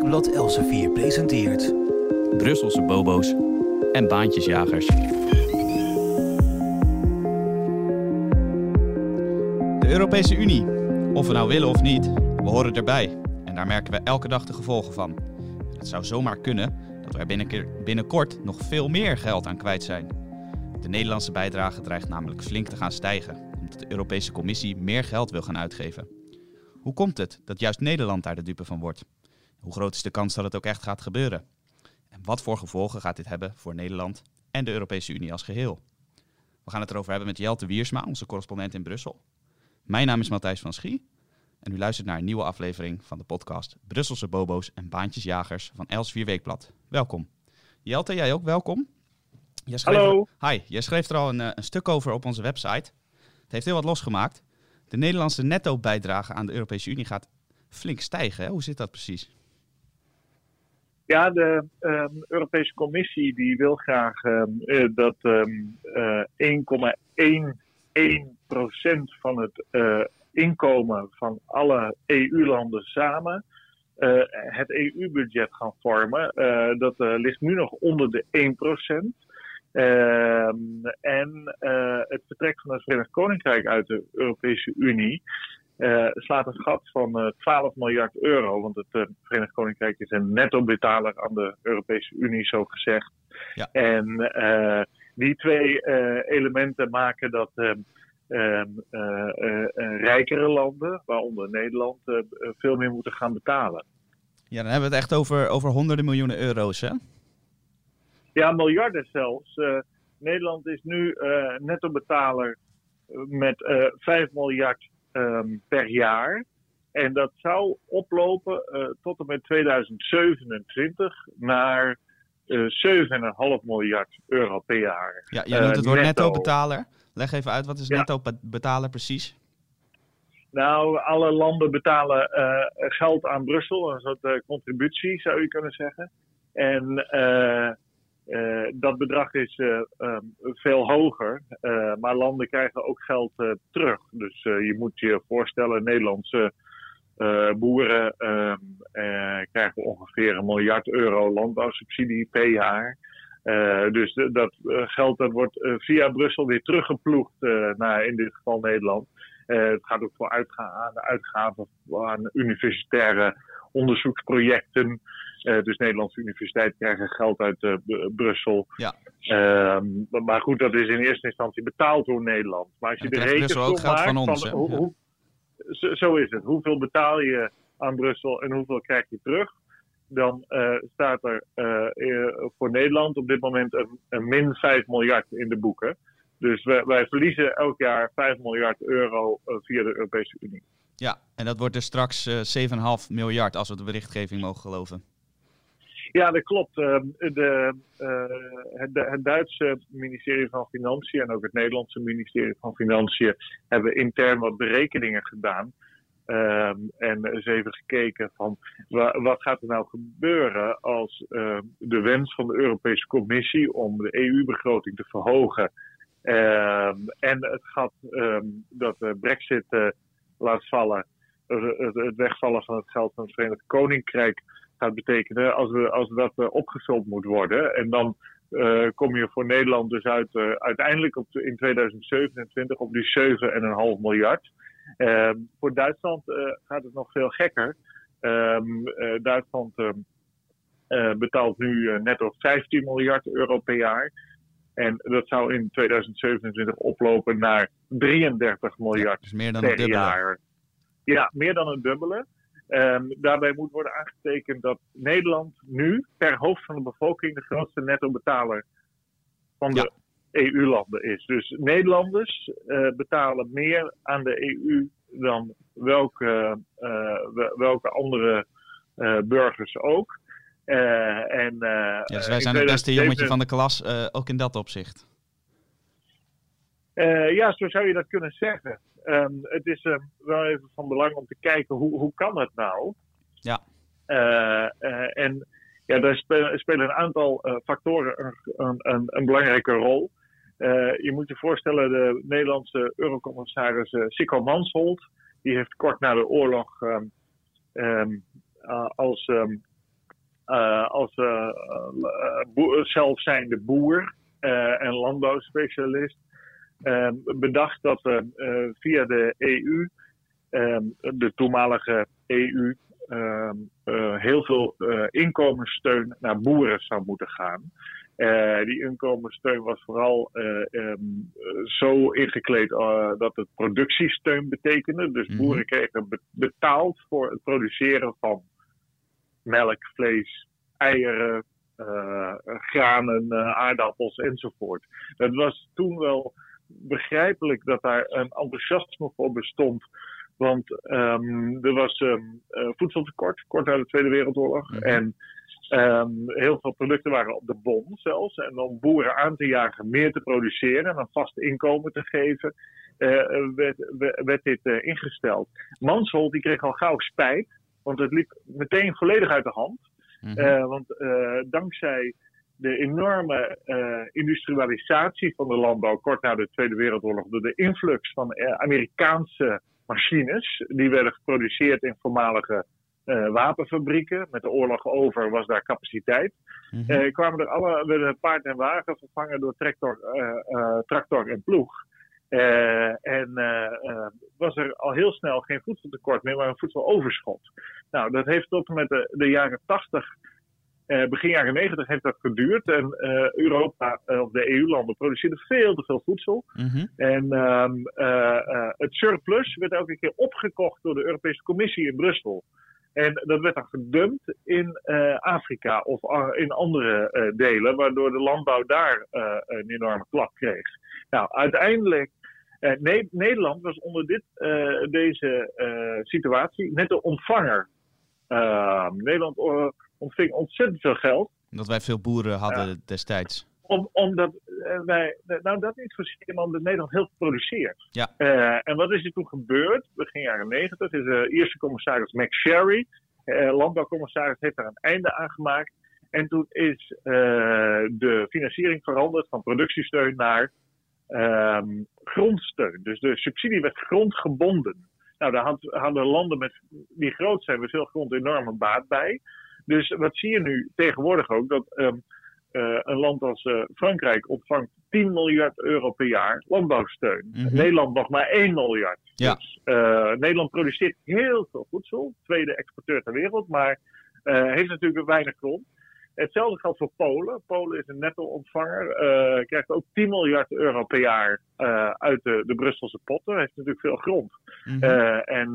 Weekblad Elsevier presenteert... Brusselse bobo's en baantjesjagers. De Europese Unie. Of we nou willen of niet, we horen erbij. En daar merken we elke dag de gevolgen van. Het zou zomaar kunnen dat we er binnen- binnenkort nog veel meer geld aan kwijt zijn. De Nederlandse bijdrage dreigt namelijk flink te gaan stijgen, omdat de Europese Commissie meer geld wil gaan uitgeven. Hoe komt het dat juist Nederland daar de dupe van wordt? Hoe groot is de kans dat het ook echt gaat gebeuren? En wat voor gevolgen gaat dit hebben voor Nederland en de Europese Unie als geheel? We gaan het erover hebben met Jelte Wiersma, onze correspondent in Brussel. Mijn naam is Matthijs van Schie en u luistert naar een nieuwe aflevering van de podcast Brusselse Bobo's en Baantjesjagers van Elsevier Weekblad. Welkom. Jelte, jij ook welkom. Jij schreef Hallo. Hi, jij schreef er al een, eh, een stuk over op onze website. Het heeft heel wat losgemaakt. De Nederlandse netto-bijdrage aan de Europese Unie gaat flink stijgen. Hè? Hoe zit dat precies? Ja, de ehm, Europese Commissie die wil graag ehm, eh, dat ehm, eh, 1,11% van het eh, inkomen van alle EU-landen samen het EU-budget gaan vormen. Dat ligt nu nog onder de 1%. Ehm, en het vertrek van het Verenigd Koninkrijk uit de Europese Unie eh, slaat een gat van eh, 12 miljard euro. Want het eh, Verenigd Koninkrijk is een netto-betaler aan de Europese Unie, zo gezegd. Ja. En die twee elementen maken dat rijkere landen, waaronder Nederland, veel meer moeten gaan betalen. Ja, dan hebben we het echt over, over honderden miljoenen euro's, hè? Ja, miljarden zelfs. Nederland is nu netto-betaler met eh 5 miljard ehm, per jaar. En dat zou oplopen eh, tot en met 2027 naar eh 7,5 miljard euro per jaar. Ja, jij noemt Eh, het woord netto. netto-betaler. Leg even uit, wat is Ja. netto-betaler precies? Nou, alle landen betalen eh, geld aan Brussel, een soort eh, contributie zou je kunnen zeggen. En eh, eh, dat bedrag is eh, ehm, veel hoger, eh, maar landen krijgen ook geld eh, terug. Dus eh, je moet je voorstellen, Nederlandse eh, boeren ehm, eh, krijgen ongeveer een miljard euro landbouwsubsidie per jaar. Eh, dus dat eh, geld dat wordt eh, via Brussel weer teruggeploegd eh, naar in dit geval Nederland. Eh, het gaat ook voor aan de uitgaven aan universitaire onderzoeksprojecten. Eh, dus Nederlandse universiteiten krijgen geld uit eh, Brussel. Ja. Ehm, maar- goed, dat is in eerste instantie betaald door Nederland. Maar als je de Brussel ook geld van ons, hoe, hoe- zo, zo is het. Hoeveel betaal je aan Brussel en hoeveel krijg je terug? Dan eh, staat er voor Nederland op dit moment een, een min 5 miljard in de boeken. Dus wij, wij verliezen elk jaar 5 miljard euro via de Europese Unie. Ja, en dat wordt dus straks eh 7,5 miljard als we de berichtgeving mogen geloven. Ja, dat klopt. Ehm, de, eh, het, het Duitse ministerie van Financiën en ook het Nederlandse ministerie van Financiën hebben intern wat berekeningen gedaan. Ehm, en eens even gekeken van wa- wat gaat er nou gebeuren als de wens van de Europese Commissie om de EU-begroting te verhogen ehm, en het gat ehm, dat de Brexit eh, laat vallen, het, wegvallen van het geld van het Verenigd Koninkrijk gaat betekenen als, we, als dat eh, opgevuld moet worden. En dan eh, kom je voor Nederland dus uit, eh, uiteindelijk op in 2027 op die 7,5 miljard. Ehm, voor Duitsland gaat het nog veel gekker. Ehm, eh, Duitsland ehm, eh, betaalt nu eh, netto 15 miljard euro per jaar. En dat zou in 2027 oplopen naar 33 miljard Dus meer dan per jaar. Ja, meer dan een dubbele. Ehm, daarbij moet worden aangetekend dat Nederland nu per hoofd van de bevolking de grootste netto-betaler van de EU-landen is. Dus Nederlanders eh, betalen meer aan de EU dan welke, eh, wel- welke andere eh, burgers ook. Eh, en, eh, Ja, dus wij zijn het beste 2007 jongetje van de klas, eh, ook in dat opzicht. Ja, zo zou je dat kunnen zeggen. Ehm, het is ehm, wel even van belang om te kijken hoe, hoe kan het nou? Ja. En ja, daar spelen, spelen een aantal factoren een, een, een, belangrijke rol. Je moet je voorstellen, de Nederlandse eurocommissaris eh Sikko Mansholt, die heeft kort na de oorlog ehm, ehm, eh, als als zelfzijnde boer en landbouwspecialist bedacht dat we via de EU, de toenmalige EU, heel veel inkomenssteun naar boeren zou moeten gaan. Uh, die inkomenssteun was vooral uh, um, zo ingekleed uh, dat het productiesteun betekende. Dus -hmm. boeren kregen betaald voor het produceren van melk, vlees, eieren, granen, aardappels enzovoort. Het was toen wel begrijpelijk dat daar een enthousiasme voor bestond. Want um, er was um, voedseltekort, kort na de Tweede Wereldoorlog. Mm -hmm. En Um, heel veel producten waren op de bon zelfs. En om boeren aan te jagen meer te produceren en een vast inkomen te geven, werd, werd, dit ingesteld. Mansholt die kreeg al gauw spijt, want het liep meteen volledig uit de hand. Mm -hmm. uh, want dankzij de enorme industrialisatie van de landbouw kort na de Tweede Wereldoorlog, door de influx van Amerikaanse machines, die werden geproduceerd in voormalige uh, wapenfabrieken. Met de oorlog over was daar capaciteit. Mm -hmm. uh, kwamen er alle, werden paard en wagen vervangen door tractor, tractor en ploeg. En was er al heel snel geen voedseltekort meer, maar een voedseloverschot. Nou, dat heeft tot en met de, de jaren 80 begin jaren 90 heeft dat geduurd. En uh, Europa, uh, of de EU-landen, produceerden veel te veel voedsel. Mm -hmm. En um, uh, het surplus werd elke keer opgekocht door de Europese Commissie in Brussel. En dat werd dan gedumpt in Afrika of in andere delen, waardoor de landbouw daar een enorme klap kreeg. Nou, uiteindelijk, ne Nederland was onder dit, deze situatie net de ontvanger. Nederland ontving ontzettend veel geld. Dat wij veel boeren hadden destijds. Om, omdat wij, nou dat niet maar omdat Nederland heel veel produceert. Ja. Uh, en wat is er toen gebeurd? Begin jaren negentig is de eerste commissaris Mac Sherry, uh, landbouwcommissaris, heeft daar een einde aan gemaakt. En toen is uh, de financiering veranderd van productiesteun naar um, grondsteun. Dus de subsidie werd grondgebonden. Nou, daar hadden landen met, die groot zijn met veel grond enorme baat bij. Dus wat zie je nu tegenwoordig ook? Dat um, uh, een land als uh, Frankrijk ontvangt 10 miljard euro per jaar landbouwsteun. Mm -hmm. Nederland nog maar 1 miljard. Ja. Dus uh, Nederland produceert heel veel voedsel, tweede exporteur ter wereld, maar heeft natuurlijk weinig grond. Hetzelfde geldt voor Polen. Polen is een netto-ontvanger, krijgt ook 10 miljard euro per jaar uit de, de Brusselse potten. Heeft natuurlijk veel grond. Mm -hmm. en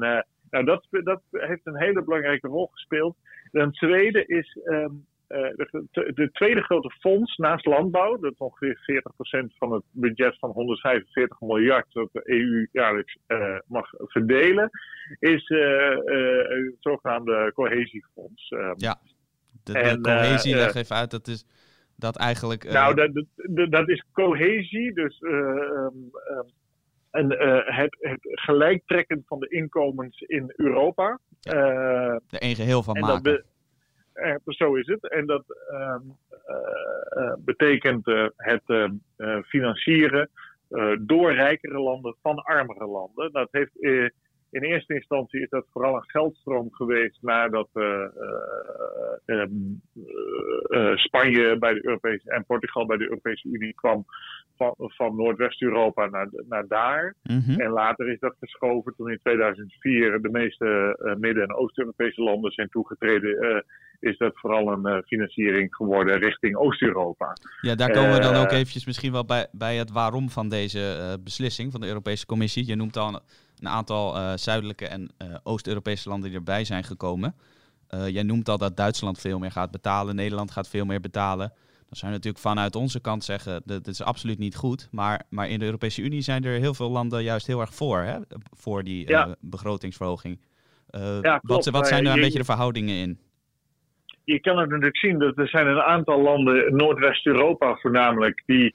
nou, dat, dat heeft een hele belangrijke rol gespeeld. Een tweede is um, de, de, tweede grote fonds naast landbouw, dat is ongeveer 40% van het budget van 145 miljard dat de EU jaarlijks uh, mag verdelen, is uh, het zogenaamde cohesiefonds. ja, de, de en, cohesie, leg even uit, dat is dat eigenlijk. Nou, dat, dat, dat, is cohesie, dus. Um, um, en, het, het gelijktrekken van de inkomens in Europa. Ja, er een geheel van maken. Uh, zo is het. En dat uh, uh, betekent het financieren door rijkere landen van armere landen. Dat heeft in eerste instantie is dat vooral een geldstroom geweest nadat um, Spanje bij de Europese en Portugal bij de Europese Unie kwam van, van Noordwest-Europa naar, naar daar. Mm -hmm. En later is dat geschoven toen in 2004 de meeste uh, Midden- en Oost-Europese landen zijn toegetreden. Uh, is dat vooral een uh, financiering geworden richting Oost-Europa. Ja, daar komen we dan ook eventjes misschien wel bij, bij het waarom van deze beslissing van de Europese Commissie. Je noemt al een aantal zuidelijke en Oost-Europese landen die erbij zijn gekomen. jij noemt al dat Duitsland veel meer gaat betalen, Nederland gaat veel meer betalen. Dan zou je natuurlijk vanuit onze kant zeggen, dat, dat is absoluut niet goed. Maar, maar in de Europese Unie zijn er heel veel landen juist heel erg voor, hè? voor die ja. begrotingsverhoging. Ja, wat, wat, zijn er een je, beetje de verhoudingen in? Je kan het natuurlijk zien dat er zijn een aantal landen, Noordwest-Europa voornamelijk, die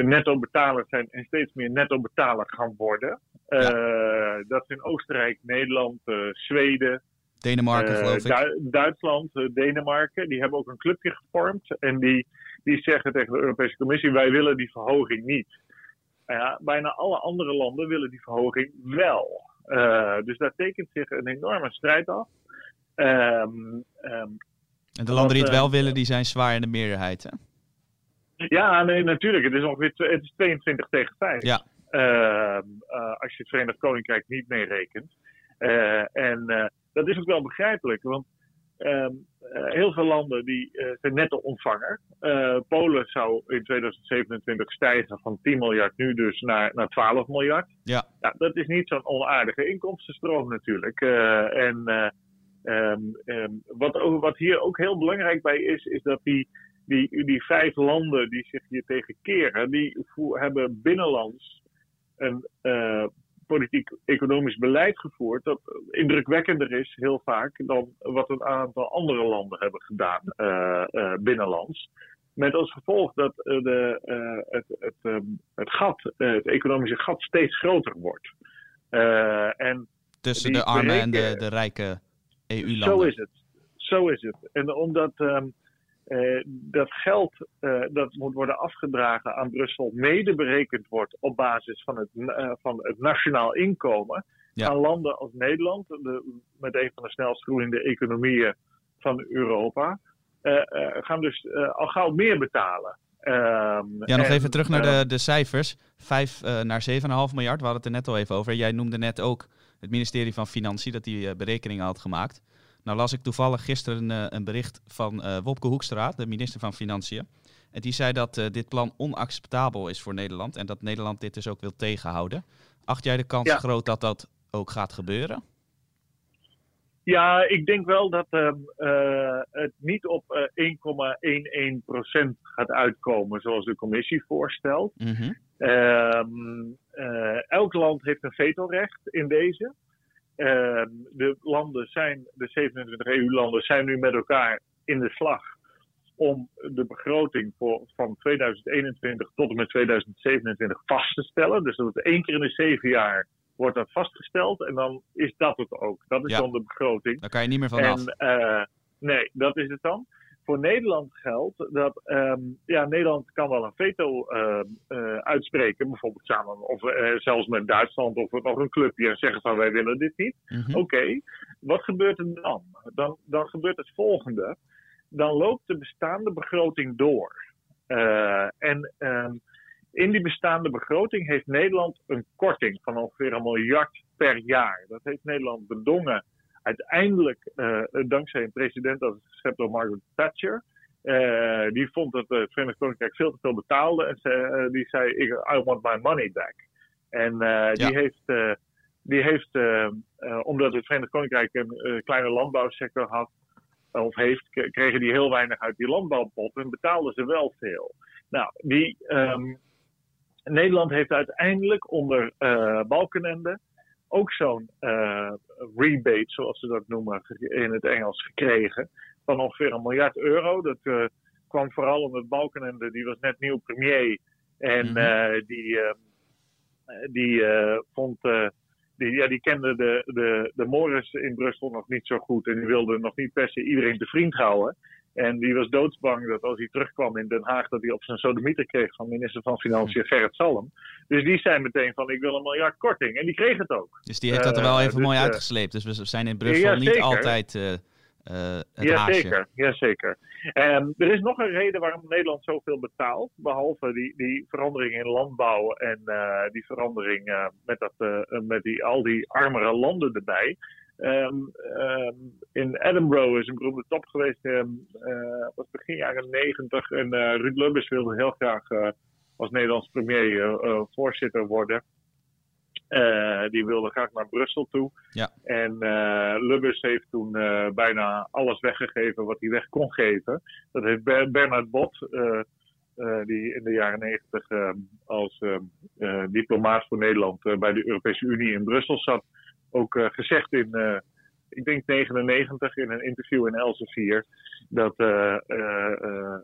netto betaler zijn en steeds meer netto betaler gaan worden. Ja. Dat zijn Oostenrijk, Nederland, Zweden, Denemarken, geloof ik. Du Duitsland, Denemarken, die hebben ook een clubje gevormd. En die die zeggen tegen de Europese Commissie: wij willen die verhoging niet. Ja, bijna alle andere landen willen die verhoging wel. Uh, dus daar tekent zich een enorme strijd af. Um, um, En de landen die het wel willen, die zijn zwaar in de meerderheid, hè? Ja, nee, natuurlijk. Het is ongeveer het is 22 tegen 5. Ja. Ehm, als je het Verenigd Koninkrijk niet meerekent. en dat is ook wel begrijpelijk, want ehm, heel veel landen die, zijn netto ontvanger. Polen zou in 2027 stijgen van 10 miljard nu dus naar, naar 12 miljard. Ja. ja dat is niet zo'n onaardige inkomstenstroom natuurlijk. en Um, um, wat, wat, hier ook heel belangrijk bij is, is dat die, die, die vijf landen die zich hier tegen keren, die hebben binnenlands een uh, politiek-economisch beleid gevoerd dat indrukwekkender is heel vaak dan wat een aantal andere landen hebben gedaan uh, uh, binnenlands. Met als gevolg dat de, het, het, um, het gat, het economische gat steeds groter wordt. en Tussen de armen en de, de rijke EU-landen. Zo is het. Zo is het. En omdat um, uh, dat geld uh, dat moet worden afgedragen aan Brussel mede berekend wordt op basis van het, uh, van het nationaal inkomen. Ja. Aan landen als Nederland, de, met een van de snelst groeiende economieën van Europa, gaan dus al gauw meer betalen. Um, ja, nog en, even terug naar de, de cijfers. 5 naar 7,5 miljard, we hadden het er net al even over. Jij noemde net ook het ministerie van Financiën dat die berekeningen had gemaakt. Nou las ik toevallig gisteren een, een bericht van uh, Wopke Hoekstra, de minister van Financiën. En die zei dat uh, dit plan onacceptabel is voor Nederland en dat Nederland dit dus ook wil tegenhouden. Acht jij de kans ja. groot dat dat ook gaat gebeuren? Ja, ik denk wel dat het niet op 1,11% gaat uitkomen zoals de commissie voorstelt. Mm -hmm. elk land heeft een vetorecht in deze. Uh, de landen zijn, de 27 EU-landen zijn nu met elkaar in de slag om de begroting voor, van 2021 tot en met 2027 vast te stellen. Dus dat is één keer in de zeven jaar wordt dat vastgesteld en dan is dat het ook. Dat is Ja. dan de begroting. Daar kan je niet meer van en af. eh, nee, dat is het dan. Voor Nederland geldt dat ehm, ja, Nederland kan wel een veto ehm, eh, uitspreken, bijvoorbeeld samen of eh, zelfs met Duitsland of nog een clubje en zeggen van wij willen dit niet. Mhm. Oké, wat gebeurt er dan? dan? Dan gebeurt het volgende. Dan loopt de bestaande begroting door. Eh, en ehm, in die bestaande begroting heeft Nederland een korting van ongeveer een miljard per jaar. Dat heeft Nederland bedongen uiteindelijk eh, dankzij een president dat is geschept door Margaret Thatcher. Eh, die vond dat het Verenigd Koninkrijk veel te veel betaalde en ze, eh, die zei: I want my money back. En eh, die heeft, eh, die heeft eh, eh, omdat het Verenigd Koninkrijk een eh, kleine landbouwsector had, of heeft, kregen die heel weinig uit die landbouwpot en betaalden ze wel veel. Nou, die, ehm, Nederland heeft uiteindelijk onder eh Balkenende ook zo'n eh, rebate, zoals ze dat noemen in het Engels, gekregen. Van ongeveer een miljard euro. Dat eh, kwam vooral omdat Balkenende, die was net nieuw premier. En Mhm. eh, die, eh, die vond. die, ja, die kende de, de, de Morris in Brussel nog niet zo goed. En die wilde nog niet per se iedereen te vriend houden. En die was doodsbang dat als hij terugkwam in Den Haag, dat hij op zijn sodemieter kreeg van minister van Financiën Gerrit Salm. Dus die zei meteen van ik wil een miljard korting. En die kreeg het ook. Dus die heeft dat er wel Eh, even dus, mooi eh, uitgesleept. Dus we zijn in Brussel ja, niet altijd het ja, zeker. ja, zeker. En er is nog een reden waarom Nederland zoveel betaalt. Behalve die, die verandering in landbouw en die verandering met, dat, met die, al die armere landen erbij. Ehm, ehm, in Edinburgh is een beroemde top geweest. eh, was begin jaren negentig. En eh, Ruud Lubbers wilde heel graag eh, als Nederlands premier voorzitter worden. Die wilde graag naar Brussel toe. Ja. En Lubbers heeft toen bijna alles weggegeven wat hij weg kon geven. Dat heeft Ber- Bernard Bot, die in de jaren negentig als diplomaat voor Nederland bij de Europese Unie in Brussel zat, ook eh, gezegd in, eh, ik denk 99 in een interview in Elsevier, dat eh,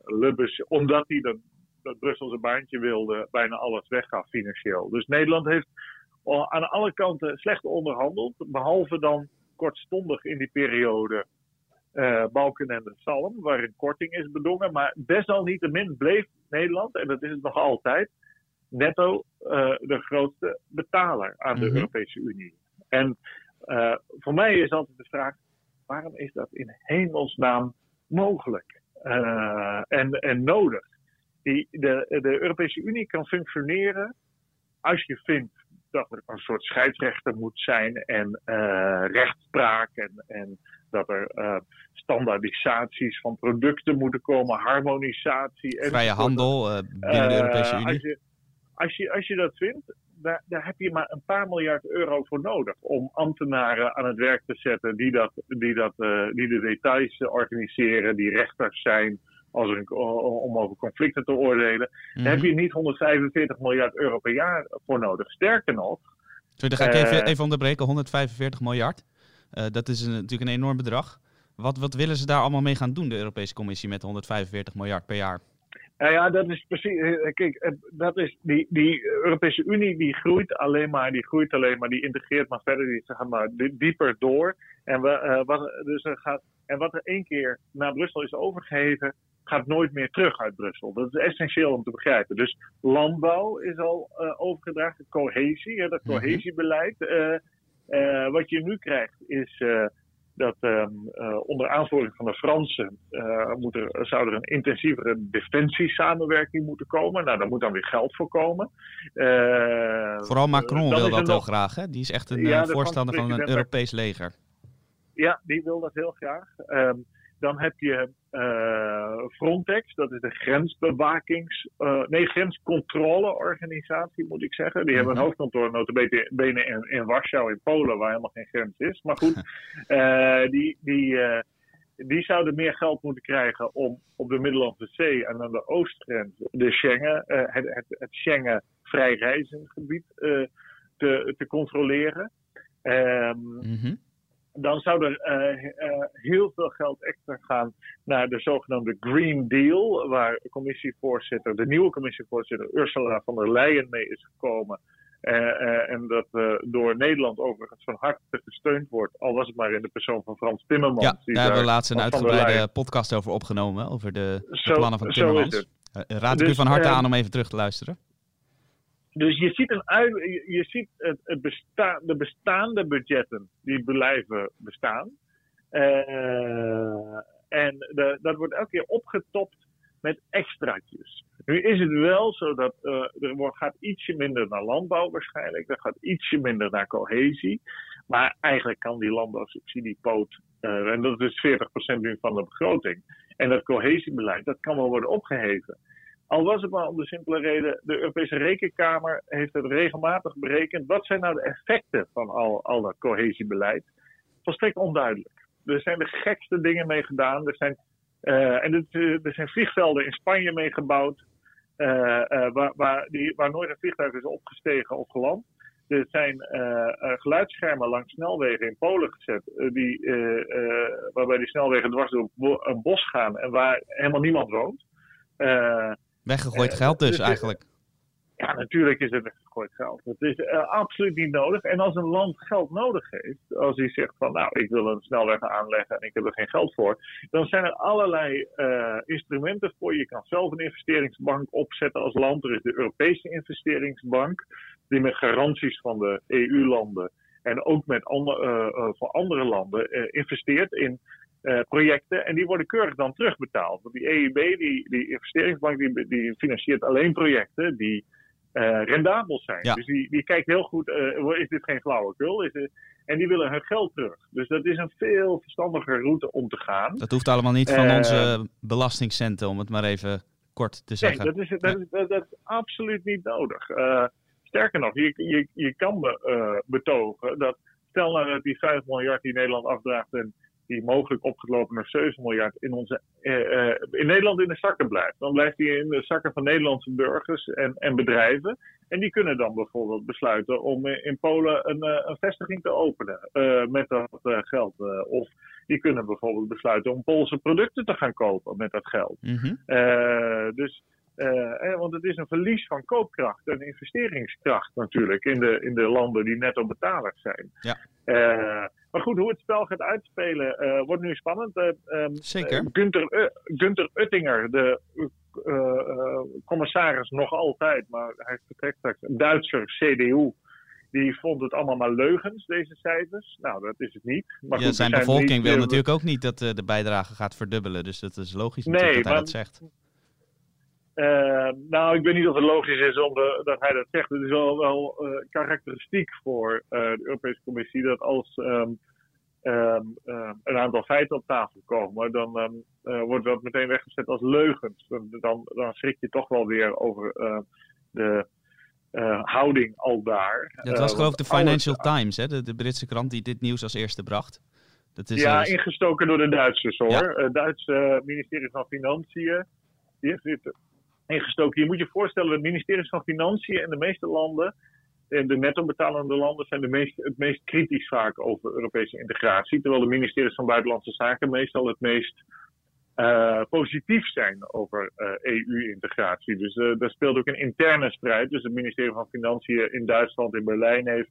Lubbers, omdat hij dat, dat Brussel zijn baantje wilde, bijna alles weggaf financieel. Dus Nederland heeft aan alle kanten slecht onderhandeld. Behalve dan kortstondig in die periode eh Balkenende Salm, waar een korting is bedongen. Maar desalniettemin bleef Nederland, en dat is het nog altijd, netto de grootste betaler aan de Mhm. Europese Unie. En eh, voor mij is altijd de vraag, waarom is dat in hemelsnaam mogelijk en, en nodig. Die, de, de Europese Unie kan functioneren als je vindt dat er een soort scheidsrechter moet zijn en rechtspraak en, en dat er standaardisaties van producten moeten komen, harmonisatie. Vrije handel binnen de Europese Unie. Als je, als je, als je dat vindt, daar, daar, heb je maar een paar miljard euro voor nodig om ambtenaren aan het werk te zetten die, dat, die, dat, uh, die de details organiseren, die rechters zijn als er, om over conflicten te oordelen. Daar heb je niet 145 miljard euro per jaar voor nodig. Sterker nog. Sorry, dan ga ik even, even onderbreken. 145 miljard. Uh, dat is een, natuurlijk een enorm bedrag. Wat, wat willen ze daar allemaal mee gaan doen, de Europese Commissie, met 145 miljard per jaar? Nou ja, dat is precies. Kijk, dat is die, die Europese Unie die groeit alleen maar, die groeit alleen maar, die integreert maar verder, die gaat maar dieper door. En, we, uh, wat, dus er gaat, en wat er één keer naar Brussel is overgeheven, gaat nooit meer terug uit Brussel. Dat is essentieel om te begrijpen. Dus landbouw is al uh, overgedragen, cohesie, hè, dat cohesiebeleid. Uh, wat je nu krijgt is dat um, uh, onder aanvoering van de Fransen moet er, zou er een intensievere defensiesamenwerking moeten komen. Nou, daar moet dan weer geld voor komen. Uh, Vooral Macron wil dat heel graag. Hè? Die is echt een ja, voorstander van een Europees leger. Ja, die wil dat heel graag. Um, dan heb je uh, Frontex, dat is de grensbewakings... Uh, nee, grenscontroleorganisatie moet ik zeggen. Die hebben een mhm. hoofdkantoor notabene in, in Warschau in Polen, waar helemaal geen grens is. Maar goed, uh, die, die, die zouden meer geld moeten krijgen om op de Middellandse Zee en aan de oostgrens de Schengen, het, het, het Schengen vrij reizengebied te, te controleren. Um, mm -hmm dan zou er uh, uh, heel veel geld extra gaan naar de zogenaamde Green Deal, waar commissievoorzitter, de nieuwe commissievoorzitter Ursula von der Leyen mee is gekomen. Uh, en dat door Nederland overigens van harte gesteund wordt, al was het maar in de persoon van Frans Timmermans. Ja, daar hebben we laatst een uitgebreide podcast over opgenomen, over de, de plannen van Timmermans. Raad ik dus, u van harte aan om even terug te luisteren. Dus je ziet, een je ziet het, het besta de bestaande budgetten die blijven bestaan. Uh, en de, dat wordt elke keer opgetopt met extraatjes. Nu is het wel zo dat uh, er gaat ietsje minder naar landbouw waarschijnlijk. Er gaat ietsje minder naar cohesie. Maar eigenlijk kan die landbouwsubsidiepoot, uh, en dat is 40% nu van de begroting. En dat cohesiebeleid, dat kan wel worden opgeheven. Al was het maar om de simpele reden, de Europese Rekenkamer heeft het regelmatig berekend. Wat zijn nou de effecten van al, al dat cohesiebeleid? Volstrekt onduidelijk. Er zijn de gekste dingen mee gedaan. Er zijn, uh, en er zijn vliegvelden in Spanje mee gebouwd, uh, waar, waar nooit een vliegtuig is opgestegen of geland. Er zijn geluidsschermen langs snelwegen in Polen gezet, die, waarbij die snelwegen dwars door een bos gaan en waar helemaal niemand woont. Weggegooid geld dus, dus eigenlijk. Ja, natuurlijk is het weggegooid geld. Het is uh, absoluut niet nodig. En als een land geld nodig heeft, als hij zegt van nou, ik wil een snelweg aanleggen en ik heb er geen geld voor, dan zijn er allerlei uh, instrumenten voor. Je kan zelf een investeringsbank opzetten als land. Er is de Europese investeringsbank, die met garanties van de EU-landen en ook met andere, uh, voor andere landen investeert in uh, projecten. En die worden keurig dan terugbetaald. Want die EIB, die, die investeringsbank, die, die financiert alleen projecten die uh, rendabel zijn. Dus die, die kijkt heel goed, uh, is dit geen flauwekul? Is het, en die willen hun geld terug. Dus dat is een veel verstandiger route om te gaan. Dat hoeft allemaal niet van onze belastingcenten, om het maar even kort te zeggen. Nee, dat is, dat is, dat, is absoluut niet nodig. sterker nog, je, je, je kan be, betogen dat, stel nou dat die 5 miljard die Nederland afdraagt en die mogelijk opgelopen naar 7 miljard in, onze, uh, in Nederland in de zakken blijft. Dan blijft die in de zakken van Nederlandse burgers en, en bedrijven. En die kunnen dan bijvoorbeeld besluiten om in Polen een, een vestiging te openen met dat geld. of die kunnen bijvoorbeeld besluiten om Poolse producten te gaan kopen met dat geld. Mm -hmm. dus uh, want het is een verlies van koopkracht en investeringskracht natuurlijk in de, in de landen die netto betalers zijn. Ja. Uh, maar goed, hoe het spel gaat uitspelen uh, wordt nu spannend. Um, Zeker. Gunther, Gunther Uttinger, de commissaris nog altijd, maar hij vertrekt straks, een Duitser CDU, die vond het allemaal maar leugens, deze cijfers. Nou, dat is het niet. Maar ja, zijn bevolking wil natuurlijk ook niet dat de bijdrage gaat verdubbelen. Dus dat is logisch nee, dat hij dat zegt. Uh, nou, ik weet niet of het logisch is om de, dat hij dat zegt. Het is wel, wel uh, karakteristiek voor uh, de Europese Commissie dat als um, um, een aantal feiten op tafel komen, dan um, wordt dat meteen weggezet als leugens. Dan, dan, schrik je toch wel weer over de houding al daar. Dat was geloof ik de Financial Times, hè? De, de, Britse krant die dit nieuws als eerste bracht. Dat is, ja, ingestoken door de Duitsers hoor. Het Duitse ministerie van Financiën. Die heeft dit ingestoken. Je moet je voorstellen, de ministeries van Financiën in de meeste landen, en de netto betalende landen, zijn de meest, het meest kritisch vaak over Europese integratie. Terwijl de ministeries van Buitenlandse Zaken meestal het meest uh, positief zijn over uh, eh, EU-integratie. Dus uh, daar speelt ook een interne strijd. Dus het ministerie van Financiën in Duitsland, in Berlijn, heeft,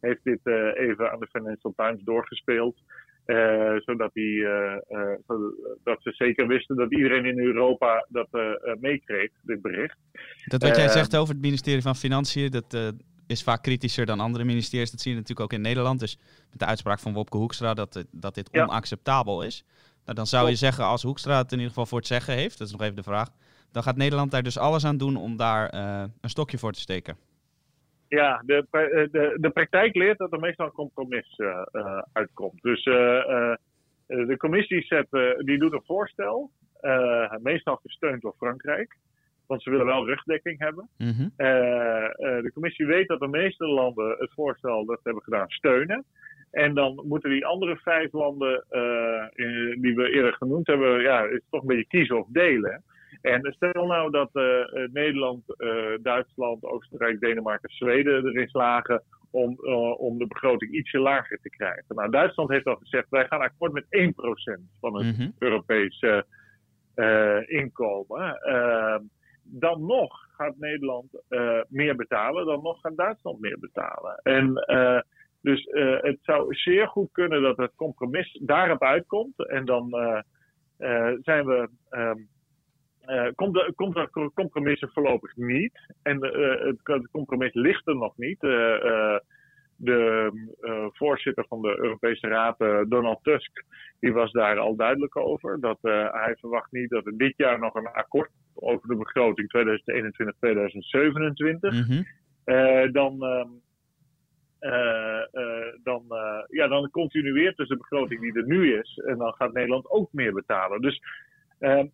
heeft dit even aan de Financial Times doorgespeeld. Uh, zodat, die, uh, uh, zodat ze zeker wisten dat iedereen in Europa dat meekreeg, dit bericht. Dat wat jij zegt over het ministerie van Financiën, dat is vaak kritischer dan andere ministeries. Dat zie je natuurlijk ook in Nederland. Dus met de uitspraak van Wopke Hoekstra dat, dat dit onacceptabel is. Nou, dan zou je zeggen, als Hoekstra het in ieder geval voor het zeggen heeft, dat is nog even de vraag, dan gaat Nederland daar dus alles aan doen om daar een stokje voor te steken. Ja, de, eh, de, de praktijk leert dat er meestal een compromis uh, uh, uitkomt. Dus de commissie zet, die doet een voorstel, meestal gesteund door Frankrijk. Want ze willen wel rugdekking hebben. Mm -hmm. de commissie weet dat de meeste landen het voorstel dat hebben gedaan steunen. En dan moeten die andere vijf landen die we eerder genoemd hebben, ja, het toch een beetje kiezen of delen. En stel nou dat uh, Nederland, uh, Duitsland, Oostenrijk, Denemarken, Zweden erin slagen om, uh, om de begroting ietsje lager te krijgen. Nou, Duitsland heeft al gezegd, wij gaan akkoord met 1% van het mm -hmm. Europese inkomen. Ehm, dan nog gaat Nederland meer betalen, dan nog gaat Duitsland meer betalen. En dus het zou zeer goed kunnen dat het compromis daarop uitkomt. En dan zijn we... Um, uh, komt, de, komt er compromissen voorlopig niet. En uh, het, compromis ligt er nog niet. Uh, de voorzitter van de Europese Raad, Donald Tusk, die was daar al duidelijk over. Dat hij verwacht niet dat er dit jaar nog een akkoord over de begroting 2021-2027. Mm -hmm. dan. dan, ja, dan continueert dus de begroting die er nu is. En dan gaat Nederland ook meer betalen. Dus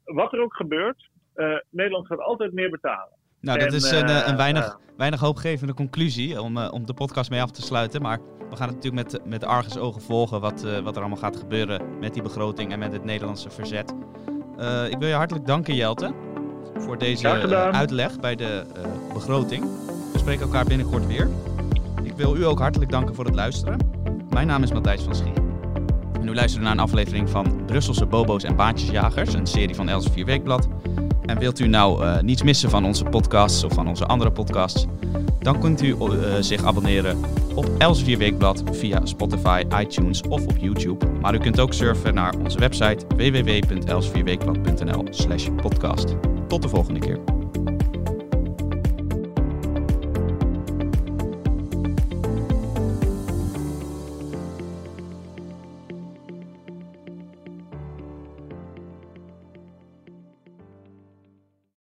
wat er ook gebeurt, uh, Nederland gaat altijd meer betalen. Nou, dat is een, uh, een weinig, weinig hoopgevende conclusie om, om de podcast mee af te sluiten. Maar we gaan het natuurlijk met, met Argus ogen volgen wat, wat er allemaal gaat gebeuren met die begroting en met het Nederlandse verzet. ik wil je hartelijk danken, Jelte, voor deze uitleg bij de begroting. We spreken elkaar binnenkort weer. Ik wil u ook hartelijk danken voor het luisteren. Mijn naam is Matthijs van Schie. En u luistert naar een aflevering van Brusselse Bobo's en Baantjesjagers, een serie van Elsevier Weekblad. En wilt u nou uh, niets missen van onze podcasts of van onze andere podcasts, dan kunt u uh, zich abonneren op Elsevier Weekblad via Spotify, iTunes of op YouTube. Maar u kunt ook surfen naar onze website www.elsevierweekblad.nl slash podcast. Tot de volgende keer.